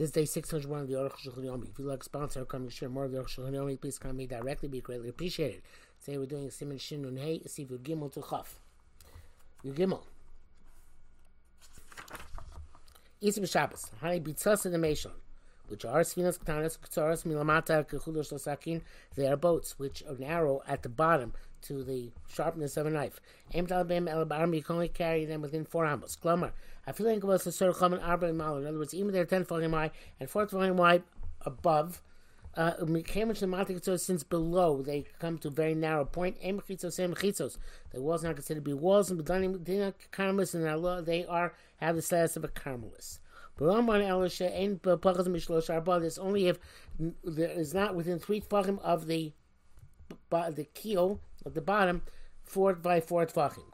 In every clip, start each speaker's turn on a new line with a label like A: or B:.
A: This is day 601 of the Aruch Shulchan Yomi. If you'd like to sponsor or to share more of the Aruch Shulchan Yomi, please contact me directly. Be greatly appreciated. Today we're doing Siman Shin Nun Hey, Sivu Gimel to Chaf. You Gimel. Isa B'Shabbos. Hani Bitzas and the Meshon which are Sfinas Ktanas Ktsaras Milamata Kechudosh Sakin. They are boats which are narrow at the bottom to the sharpness of a knife. Aim Talabim El you can only carry them within four amos. Klomar. I feel like it was a sort of common arba In other words, even they're ten volume high and four volume wide above. Uh, since below they come to a very narrow point. The walls are not considered to be walls, and they are have the status of a and above this only if there is not within three tefachim of the the keel at the bottom, four by four tefachim.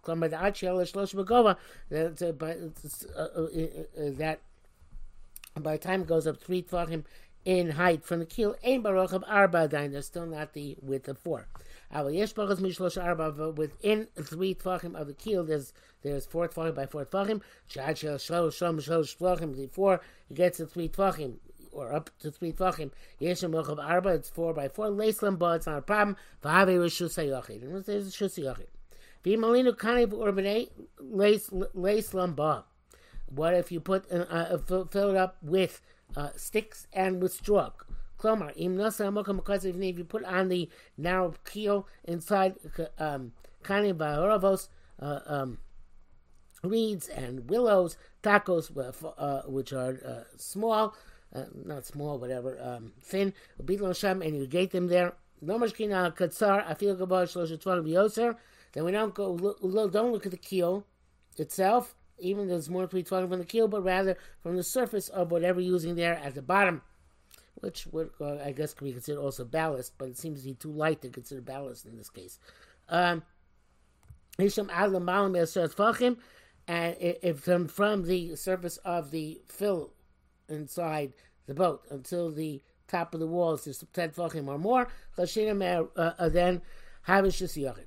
A: That by the time it goes up three tefachim in height from the keel, ein baruch of arba There's still not the width of four. Within three tvachim of the keel, there's there's four tvachim by four tvachim. Before it gets to three tvachim or up to three tvachim, yeshem of arba. It's four by four. Leislam ba. It's not a problem. V'havei rishus hayachid. And there's rishus hayachid. V'malinu kanev urbane leislam ba. What if you put uh, uh, fill it up with uh, sticks and with straw? Klomar, im nasa amokam because if you put on the narrow keel inside um, Kani Bahoravos, uh, um, reeds and willows, tacos, uh, uh, which are uh, small, uh, not small, whatever, um, thin, and you gate them there. No mashkina katsar, afil gabar shlosh yoser. Then we don't go, look, don't look at the keel itself, even though there's more to be talking from the keel, but rather from the surface of whatever you're using there at the bottom which would, uh, I guess could be considered also ballast, but it seems to be too light to consider ballast in this case. Um, and if from, from the surface of the fill inside the boat until the top of the walls is 10 tefachim or more, uh, uh, then havish yachid.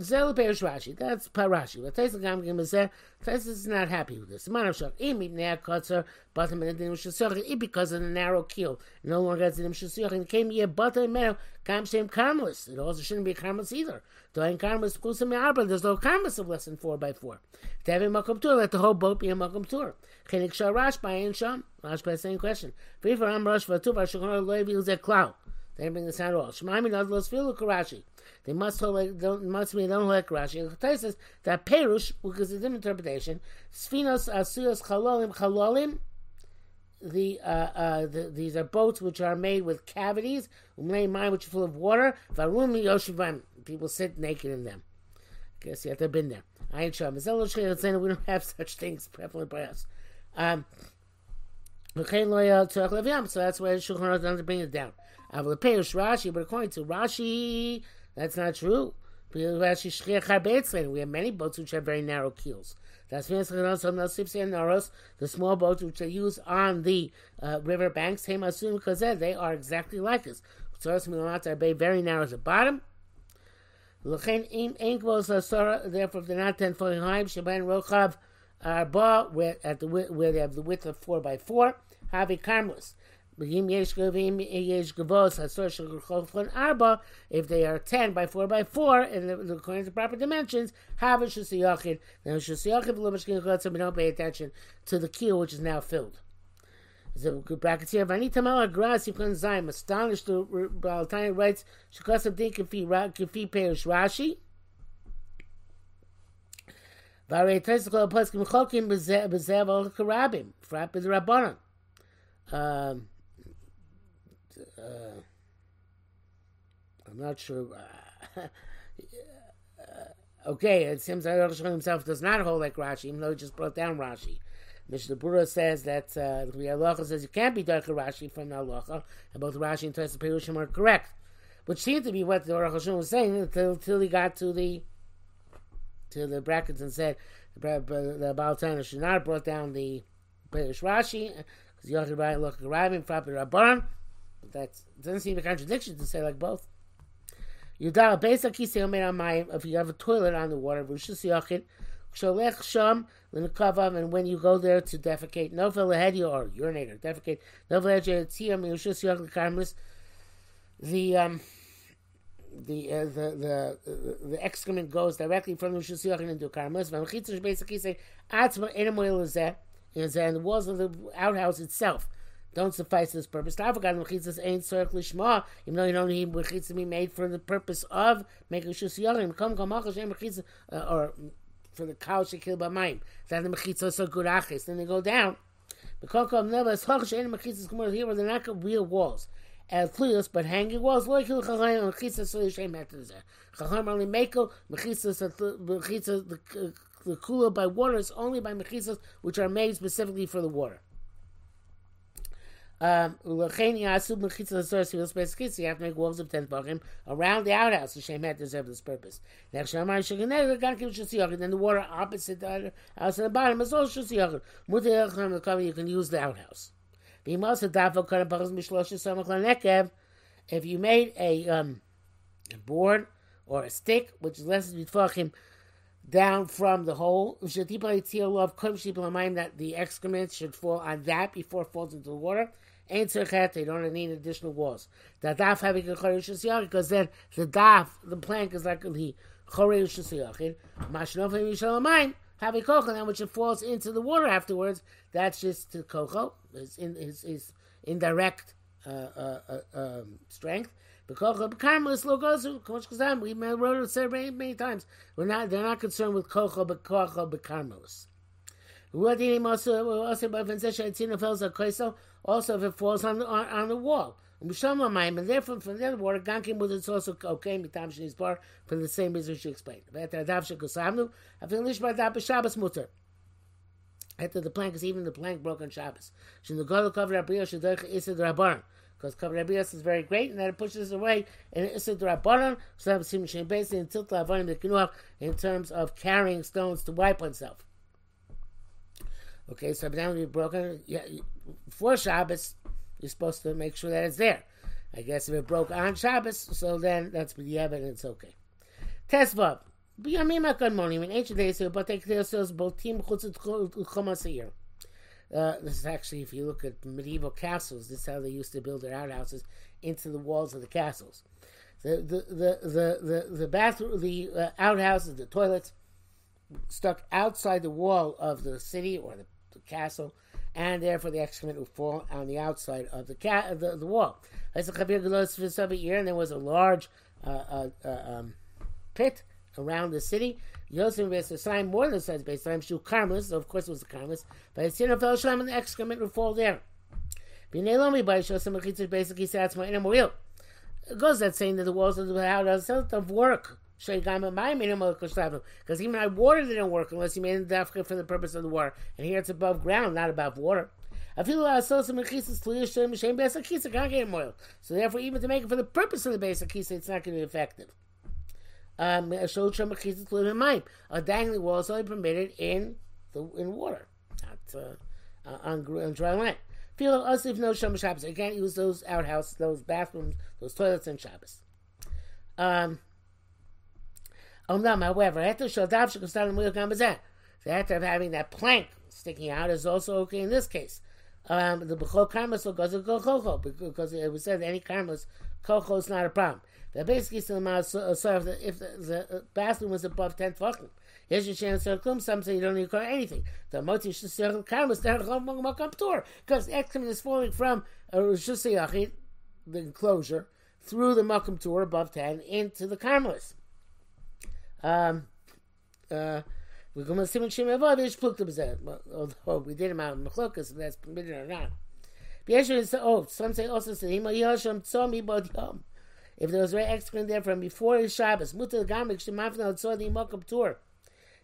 A: Zel Perish Rashi. That's Parashi. But Taisa Gam Gim Zeh, is not happy with this. Man of Shach, Im Ibn Kotzer, Batam and Dinim Shasach, because of the narrow keel. No longer has Shasach, and came here, Batam and Meadow, Kam Shem Karmelis. It also shouldn't be Karmelis either. Doing Karmelis, Kusim Arba, there's no Karmelis of less than 4 by 4 To have a Makom Tour, let the whole boat be a Makom Rash by Ein Sham. Rash by the same question. Vivar Am Rosh Vatuv, Ashokon Loevi Uzek Klau. They bring this out at all. Shemaimi Nad Los Filu Karashi. They must hold like don't must be don't like Rashi. Says that Perush, because it's an interpretation, Sfinos Asuyos Chalolim Chalolim. The, uh, uh, the, these are boats which are made with cavities, mine which are full of water. Varumi Yoshivan. People sit naked in them. I guess you have to have been there. I ain't sure. We don't have such things prevalent by us. Um, so that's why Shulchan Aruch doesn't bring it down. Appear Rashi, but according to Rashi, that's not true. We have many boats which have very narrow keels. The small boats which are used on the uh, river banks. they are exactly like they are very narrow at the bottom. Therefore, if they're not ten foot high, Rochav at the where they have the width of four by four, karmelis. If they are 10 by 4 by 4, and according to proper dimensions, have a shusiyachid. Then shusiyachid we don't pay attention to the keel, which is now filled. So brackets here. Vani tamala gras yifkan zayim. Astonished, the Balatani writes, Shukasab din kafi perish Rashi. Vare tesikol paskim chokim bezev al karabim. Frat bez rabbanon. Um, uh, I'm not sure. Uh, okay, it seems that Rosh himself does not hold like Rashi, even though he just brought down Rashi. Mishnah Berurah says that uh, the Halacha says you can't be darker Rashi from the Halacha, and both Rashi and Tosa Perushim are correct, which seemed to be what the Rosh was saying until, until he got to the to the brackets and said the, the Baal Tana should not have brought down the Perush Rashi because Yochid Rai Loch Rabim Frapi That doesn't seem a contradiction to say like both. Amayim, if you have a toilet on the water, Rishus Yachid, Ksholech sham l'nekavav, and when you go there to defecate, no, novel lehedia or urinate or defecate, the um, the uh, the the the excrement goes directly from the shusiyachin into karmelis. V'mechitza basically say atzma enamoil is that, and the walls of the outhouse itself don't suffice this purpose. Tavagan mechitzas ain't tzorich lishma, even though you don't need mechitzas be made for the purpose of making shusiyachin. Come come machas mechitzas uh, or for the cow should killed by mine. Then the mechitzas so good achis. Then they go down. The kokam never is hoch shein mechitzas come here where they're not real walls as fluyos, but hanging walls like the chachayim mechitza so yishem this. Chachayim only meko mechitza mechitza the the kula by water is only by mechitzas which are made specifically for the water. Um, you have to make walls of ten tefachim around the outhouse. The shem had to serve this purpose. Then the water opposite the house at the bottom is also shusiyachim. You can use the outhouse. If you made a, um, board or a stick, which is less than down from the hole, that the excrement should fall on that before it falls into the water. So heavy; they don't need additional walls. The daf having a because then the daf, the plank is like the choresh shasiyachin. Mashnofim yishalamayim have a kocho, and which it falls into the water afterwards. That's just the kocho, his, in, his, his indirect uh, uh, uh, um, strength. We wrote it said many, many times. We're not, they're not concerned with kocho, but kocho, but karmelis. What the name also, if it falls on the, on, on the wall. And therefore, from the other water, Gankim with it's also okay, Mitam Shini's bar, for the same reason she explained. After the plank is even the plank broke on Shabbos. Drabaran. Because covered Abriya is very great, and that it pushes away and Issa Drabaran, so I'm seeing Shem basically in Avonim the in terms of carrying stones to wipe oneself. Okay, so we broken. Yeah, for Shabbos, you're supposed to make sure that it's there. I guess if it broke on Shabbos, so then that's the evidence. Okay. Tesvav. Biyamim HaKadmonim, in ancient days, but they themselves both team chumasir. Uh, this is actually, if you look at medieval castles, this is how they used to build their outhouses into the walls of the castles. The the the the the, the bathroom, the uh, outhouses, the toilets, stuck outside the wall of the city or the, the castle, and therefore the excrement would fall on the outside of the ca- the, the wall. And there was a large uh, uh, uh, um, pit around the city. Yosef Beis more than size Beis Hashem, Shu Karmelis, so of course it was the Karmelis, but it's in fell Shalom and the excrement would fall there. Binei by basically said that's my inner wheel. It goes that saying that the walls of the house don't work. Because even my water didn't work unless you made it dafka for the purpose of the water. And here it's above ground, not above water. So therefore, even to make it for the purpose of the basic kisa, it's not going to be effective. Um, a dangling wall is only permitted in the in water, not uh, uh on, on dry land. Feel us if no Shem Shabbos. You can't use those outhouses, those bathrooms, those toilets in Shabbos. Um, Omnam, however, after Shadav Shekostan Muyok Gamazeh, the act of having that plank sticking out is also okay in this case. Um, the Bechol Karmas goes to Kocho, because it was said any Karmas, Kocho is not a problem. That basically still amounts to serve if the, the uh, bathroom was above 10 tefachim. Yes, you chance to Some say you don't to anything. The moti shesel karmas derechom tour because the excrement is falling from a uh, the enclosure, through the makam tour above 10 into the karmelis. Um, uh, we're going to see what Shem Avodah pluked although we did him out in Mechlokas, and that's permitted or not. Oh, some say also say if there was very excrement there from before his Shabbos, mutter gamik shemafna the mokum tour.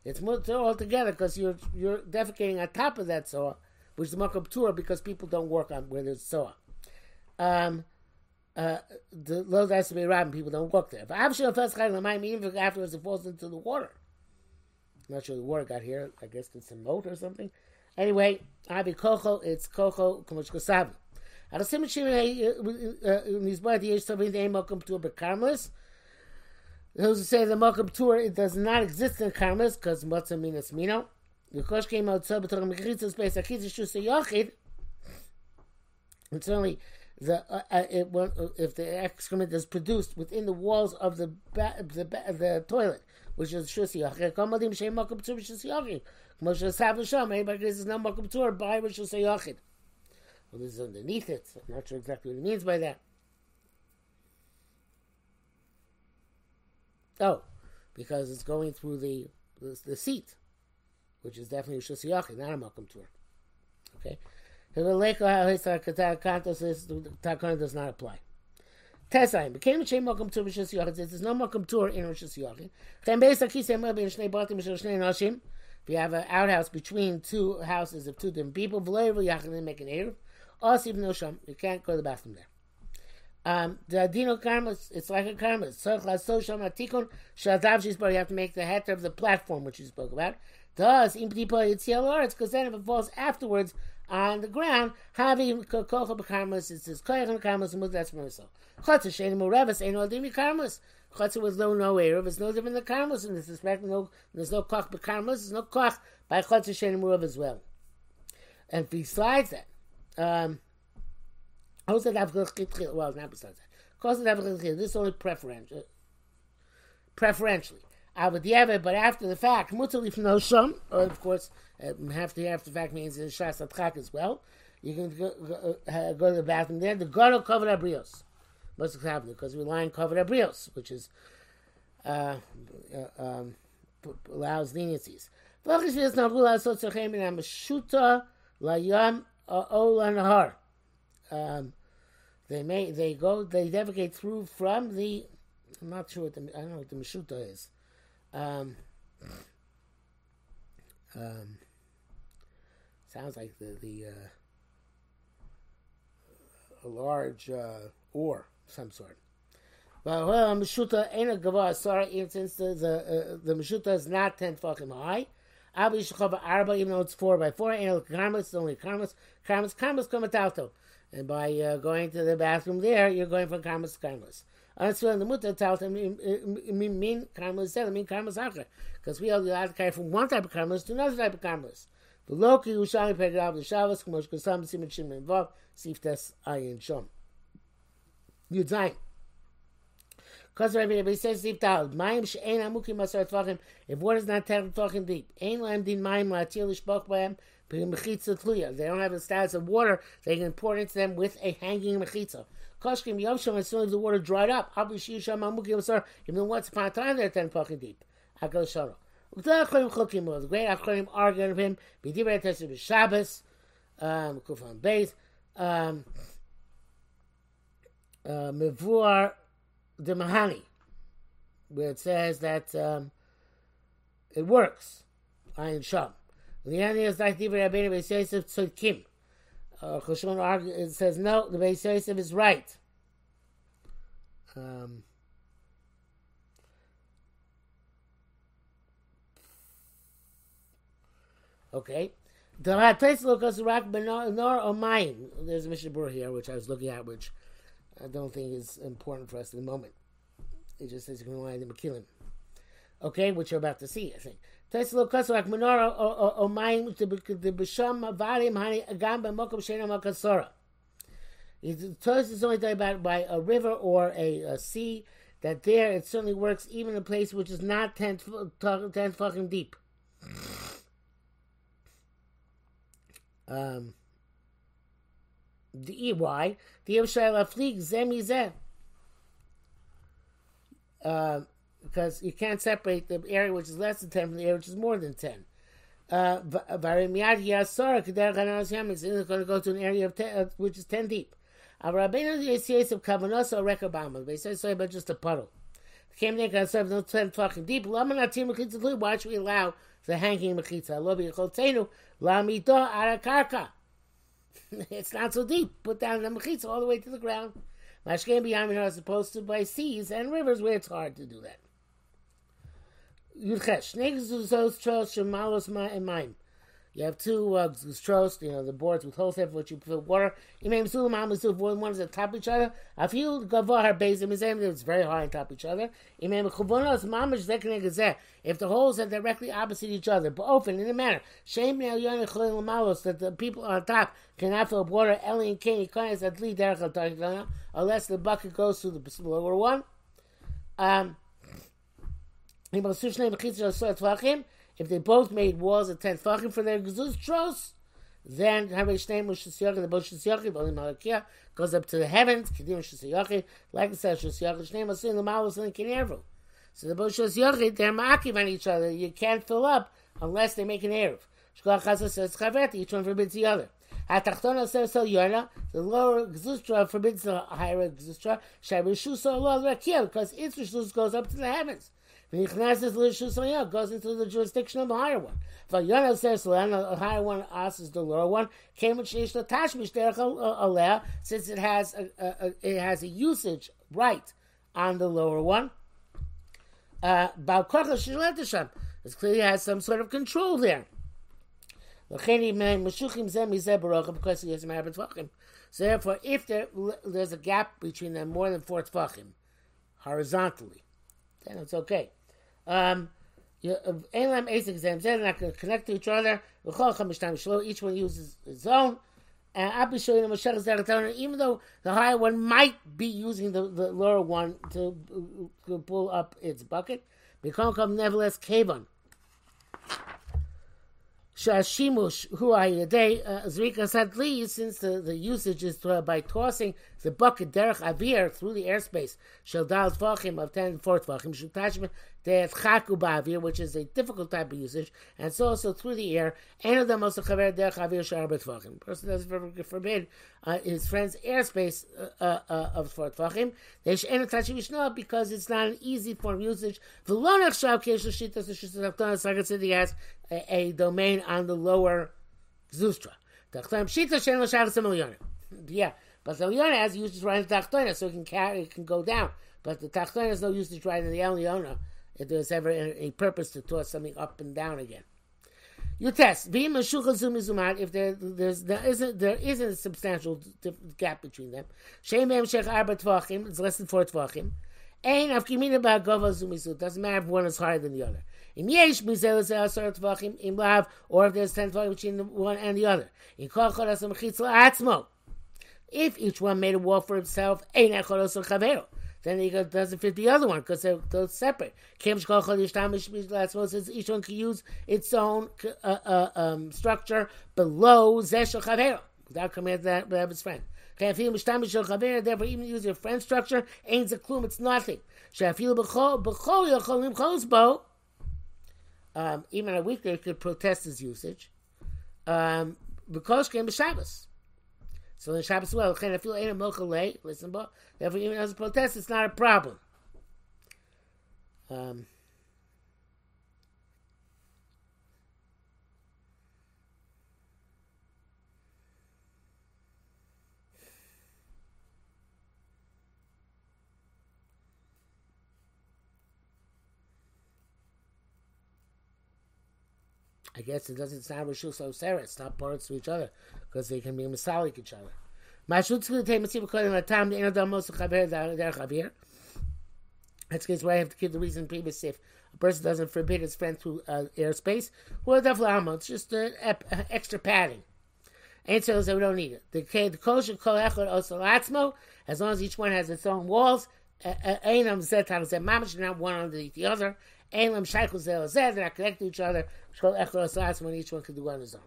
A: It's mutter altogether because you're you're defecating on top of that saw, which is the mokum tour because people don't work on where there's saw. Um, uh, the load has to be around. People don't walk there. But even afterwards it falls into the water. I'm not sure the water got here. I guess it's a moat or something. Anyway, Abi Kocho, it's Kocho Kumush Kosavi. At the same time, in his body, he's something they welcome to a Karmelis. Those who say the Mokum tour it does not exist in Karmas because a minas mino. The Kosh came out so between Mechitzah space Akitzah Shusa Yochid. And certainly, the uh, uh, it, uh, if the excrement is produced within the walls of the ba- the, ba- the toilet, which is Shusi Yochid, Kamadim Shem Mokum tour Shusi Yochid. Moshe Sav Sham. Anybody says no Mokum tour by Shusi Yochid. Well, this is underneath it. I'm not sure exactly what he means by that. Oh, because it's going through the the, the seat, which is definitely Shusiyaki, not a Malcolm tour. Okay? Does not apply. Tesayim became a chain Malcolm tour Rishus Yachid. There's no Malcolm tour in Rishus Yachid. Then based on Kisei Mabin Shnei Batim Shnei Nashim. If you have an outhouse between two houses of two different people, V'lo Yachid make an Erev. Also, no sham, you can't go to the bathroom there. Um, the adino karmas, it's like a karma. So sham atikon shadav shizbar. You have to make the heter of the platform, which you spoke about. Does imptipa yitziel It's because then if it falls afterwards on the ground, having kocha b'karmas, it says koyach karmas and that's merso. Chotzer shein mureves ain't all dimi karmas. Chotzer with no no erev is no different than karmas in this respect. No, there's no koch b'karmas. There's no koch by chotzer shein murev as well. And besides that, um, also, well, not besides that. This is only preferential, preferentially. But after the fact, mutalif no shum, or of course, uh, after after the fact means in shas atchak as well. You can go, go, uh, go, to the bathroom there. The gadol covered abrios. What's happening? Because we line covered abrios, which is uh, uh, um, allows leniencies. Um, they may they go they navigate through from the I'm not sure what the I don't know what the Meshuta is. Um, um, sounds like the the uh, a large uh, ore some sort. But well, Meshuta ain't a gava sorry since the the, uh, the Meshuta is not ten tefachim high. Abi Shechava Arba, even though it's four by four, ain't karmas, is only karmas, karmas, karmas out and by uh, going to the bathroom there, you're going from karmas to karmas. Also, the mutter tells him, mean karmas said, mean karmas acher. Because we are allowed to carry from one type of karmas to another type of karmas. The Loki Ushami Pegav the Shabbos, Kmosh Kasam Siman Shimon Vav, Siftes Ayin Shom. Yud Zayin. Because Rabbi says Sif Tal, Mayim She'en Amukim Masar Tvachim, if water is not ten Tvachim deep, Ein Laim Din Mayim La'atil Ishbach Bahem, they don't have the status of water. They can pour into them with a hanging mechitza. Koshkim Yomsham, as soon as the water dried up, even once upon a time they're ten tefachim deep. Hakal Shara. The great Achronim arguing of him, B'divrei Tesir B'Shabbos, um, Kufan Beis, um, uh, Mevuar de where it says that um, it works. Ayin Sham. The answer is like the Rabbeinu Beis Yosef Uh, says no, the Beis Yosef is right. Um, okay. There's a Mishnah here, which I was looking at, which I don't think is important for us at the moment. It just says you can line the Mekilim. Okay, which you're about to see, I think. Tesla Kasarak Menara or Mayim the Bisham Varim Hani Agam Mokum Shena Makasora. Tosh is only talking about by a river or a, a, sea. That there it certainly works even in a place which is not ten, ten tefachim deep. Um, the why the Yevshayla fleek zemi zeh. Because you can't separate the area which is less than 10 from the area which is more than 10. Uh, it's going to go to an area of 10, uh, which is 10 deep. But just a puddle. Came there because serve no 10 tefachim deep. Why should we allow the hanging mechitza? It's not so deep. Put down the mechitza all the way to the ground. Mashkem b'yamin are supposed to by seas and rivers where it's hard to do that. You have two uh, you know, the boards with holes for which you put water. You may sulam amasu one is on top each other. I feel gavah bezim is it's very high on top of each other. If the holes are directly opposite each other, but open in a manner, shame that the people on top cannot fill water, Eli and Kane, unless the bucket goes to the lower one. Um, if they both made walls of 10 tefachim for their gezuz then Harei Shneim Shisiyochi, the Bosh Shisiyochi, Boli Malakia, goes up to the heavens, Kedim Shisiyochi, like it says Shisiyochi, Shneim the Malos, and Kinervu. So the Shisiyochi, they're ma'akiv on each other. You can't fill up unless they make an Erev. Each one forbids the other. Atachtona says so Yona, the lower Gzustra forbids the higher Gzustra, Shabrishu so Allah Rakia, because its Rishus goes up to the heavens. Goes into the jurisdiction of the higher one. Vayana says the higher one asks the lower one. Came since it has a, a, a, it has a usage right on the lower one. Uh, it clearly has some sort of control there. Because he has a So therefore, if there, there's a gap between them more than four tefachim, horizontally, then it's okay. Um, Elam Ace exams, they're not going to connect to each other. Each one uses his own. And I'll be showing them a shot of Zaratel, even though the higher one might be using the, the lower one to, to pull up its bucket, come nevertheless Kavon. Shashimush who are day uh, Zrika Sadli, since the, the usage is to, by tossing the bucket derech avir through the airspace, shel dal tvachim of ten four tvachim, shutashim de'et chaku ba'avir, which is a difficult type of usage, and so also through the air, and of them also chaver derech avir shar tvachim. Person doesn't forbid uh, his friend's airspace uh, uh, uh of four tvachim. They should enter because it's not an easy form of usage. V'lonach shav shitas l'shitas I said, he has a, domain on the lower Zustra. Yeah, but the Eliona has used to ride the Tachtoina, so it can carry, it can go down. But the Tachtoina has no to ride in the Eliona if there's ever a, a, purpose to toss something up and down again. You test. If there, there's, there isn't there isn't a substantial gap between them. It's less than four tvachim. Ein. Doesn't matter if one is higher than the other. Or if there's ten tvachim between one and the other. In. If each one made a wall for himself, ein echad osar chavero. Then he doesn't fit the other one because they're, they're separate. Kim tamish says each one can use its own uh, uh, um, structure below zeh chavero without coming that have his friend. Therefore, even use your friend structure, ain't a klum, it's nothing. Um, even a weekday could protest his usage. Um, because came Shabbos. So in Shabbos, well, can I feel ain't a milk Listen, but therefore, even as a protest, it's not a problem. Um, I guess it doesn't sound so Sarah. It's not parts to each other because they can be misalik each other. That's the case why I have to give the reason previous if a person doesn't forbid his friend through uh, airspace. Well, definitely, it's just uh, extra padding. And so, we don't need it. The kosher kol echad osalatzmo, as long as each one has its own walls. Einam zet zet mamish, not one underneath the other. Einam shaykhul zel zed, they're not connected to each other. Shkol echad osalatzmo, and each one can do on his own.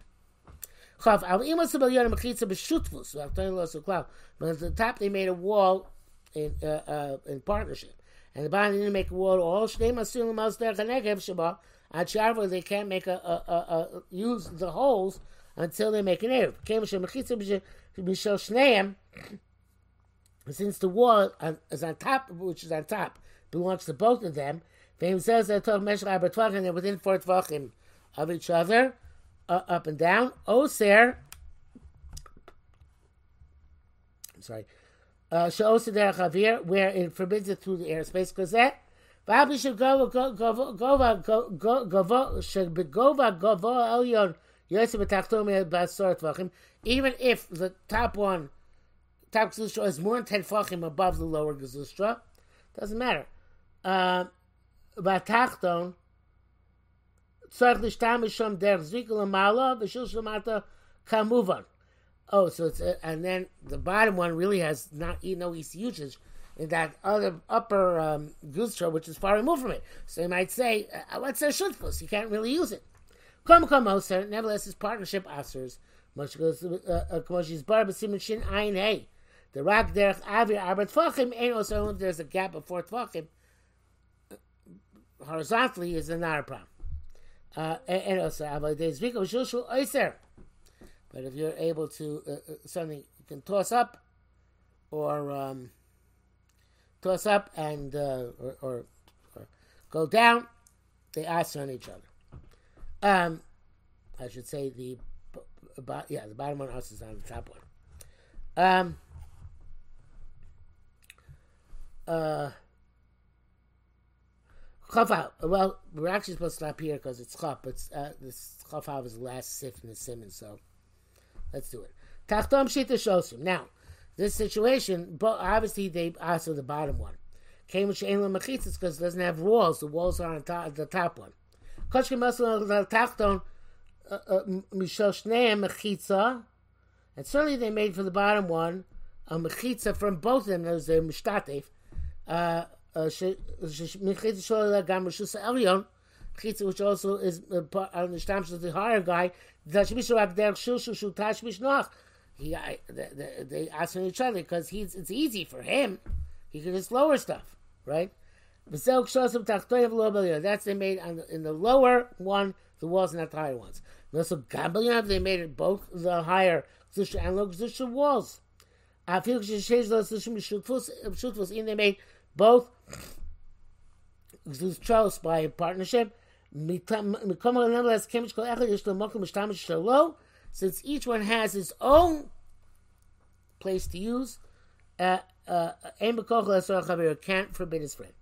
A: Chav al imas b'yona mechitza b'shutvus. But at the top they made a wall in uh, uh, in partnership, and the bottom didn't make a wall. All shnei masulim al derech hanegev shaba. At Sharva they can't make a, a, a, a, use the holes until they make an erev. Came mechitza b'shel shneim. Since the wall is on top, which is on top, belongs to both of them. Fame says that they're within four tvachim of each other uh, up and down. Oser, I'm sorry, Sha'oser derech where it forbids it through the airspace, because that V'abi shegova gova elyon Even if the top one, top Gzustra is more than 10 Fachim above the lower Gzustra, doesn't matter. Uh, Batachton, tzarich l'shtamish sham derech zrika l'mala v'shil shlamata kamuvan. Oh, so it's uh, and then the bottom one really has not you know easy usage in that other upper um, which is far removed from it. So you might say, uh, what's a shutfus? You can't really use it. Come, come, Moser. Nevertheless, his partnership answers. Much goes Kamoshi's bar, but Siman Shin Ein Hey. The rock derech avir arbet fachim ain't also there's a gap before four fachim horizontally is another problem. Uh, but if you're able to uh, uh, something you can toss up, or um, toss up and uh, or, or, or, go down, they ask on each other. Um, I should say the about yeah the bottom one is on the top one. Um. Uh. Chafav. Well, we're actually supposed to stop here because it's chaf, but uh, this chafav is the last sif in the simon, so let's do it. Tachtom shita shosim. Now, this situation, but obviously they also the bottom one. Came with she'en machitzas because it doesn't have walls. The walls are on top, the top one. Koshkin masal tachton uh, uh, mishal shneim mechitza, and certainly they made for the bottom one a mechitza from both of them. There's a mishtatev. Which also is uh, on the stamps of the higher guy. Tashmish. He, they, they ask each other because he's it's easy for him. He can just lower stuff, right? That's they made on in the lower one, the walls, not the higher ones. Gabalion, they made it both the higher and lower walls. I feel in they made both Zushos by partnership. Since each one has its own place to use, uh, uh, can't forbid his friend.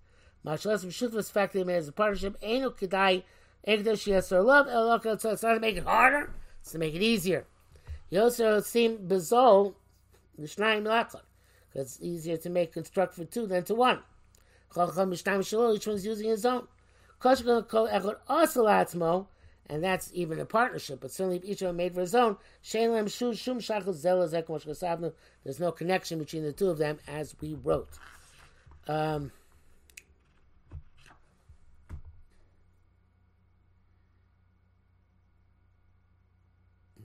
A: Mashalas Mishutva's fact they made as a partnership, ain't no kedai, her love, it's not to make it harder, it's to make it easier. You also seem bizarre, because it's easier to make construct for two than to one. Each one's using his own. And that's even a partnership, but certainly if each one made for his own. There's no connection between the two of them, as we wrote. Um,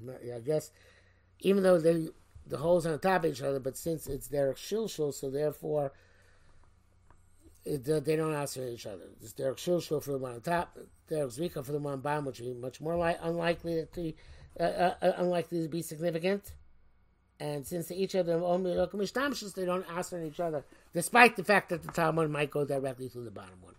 A: I guess, even though they the holes on top of each other, but since it's their shilshul, so therefore it, they don't answer each other. It's Derek Shilshul for the one on top, Derek Zvika for the one on bottom, which is much more li- unlikely to be, uh, uh, uh, unlikely to be significant. And since each of them only look at they don't answer each other, despite the fact that the top one might go directly to the bottom one.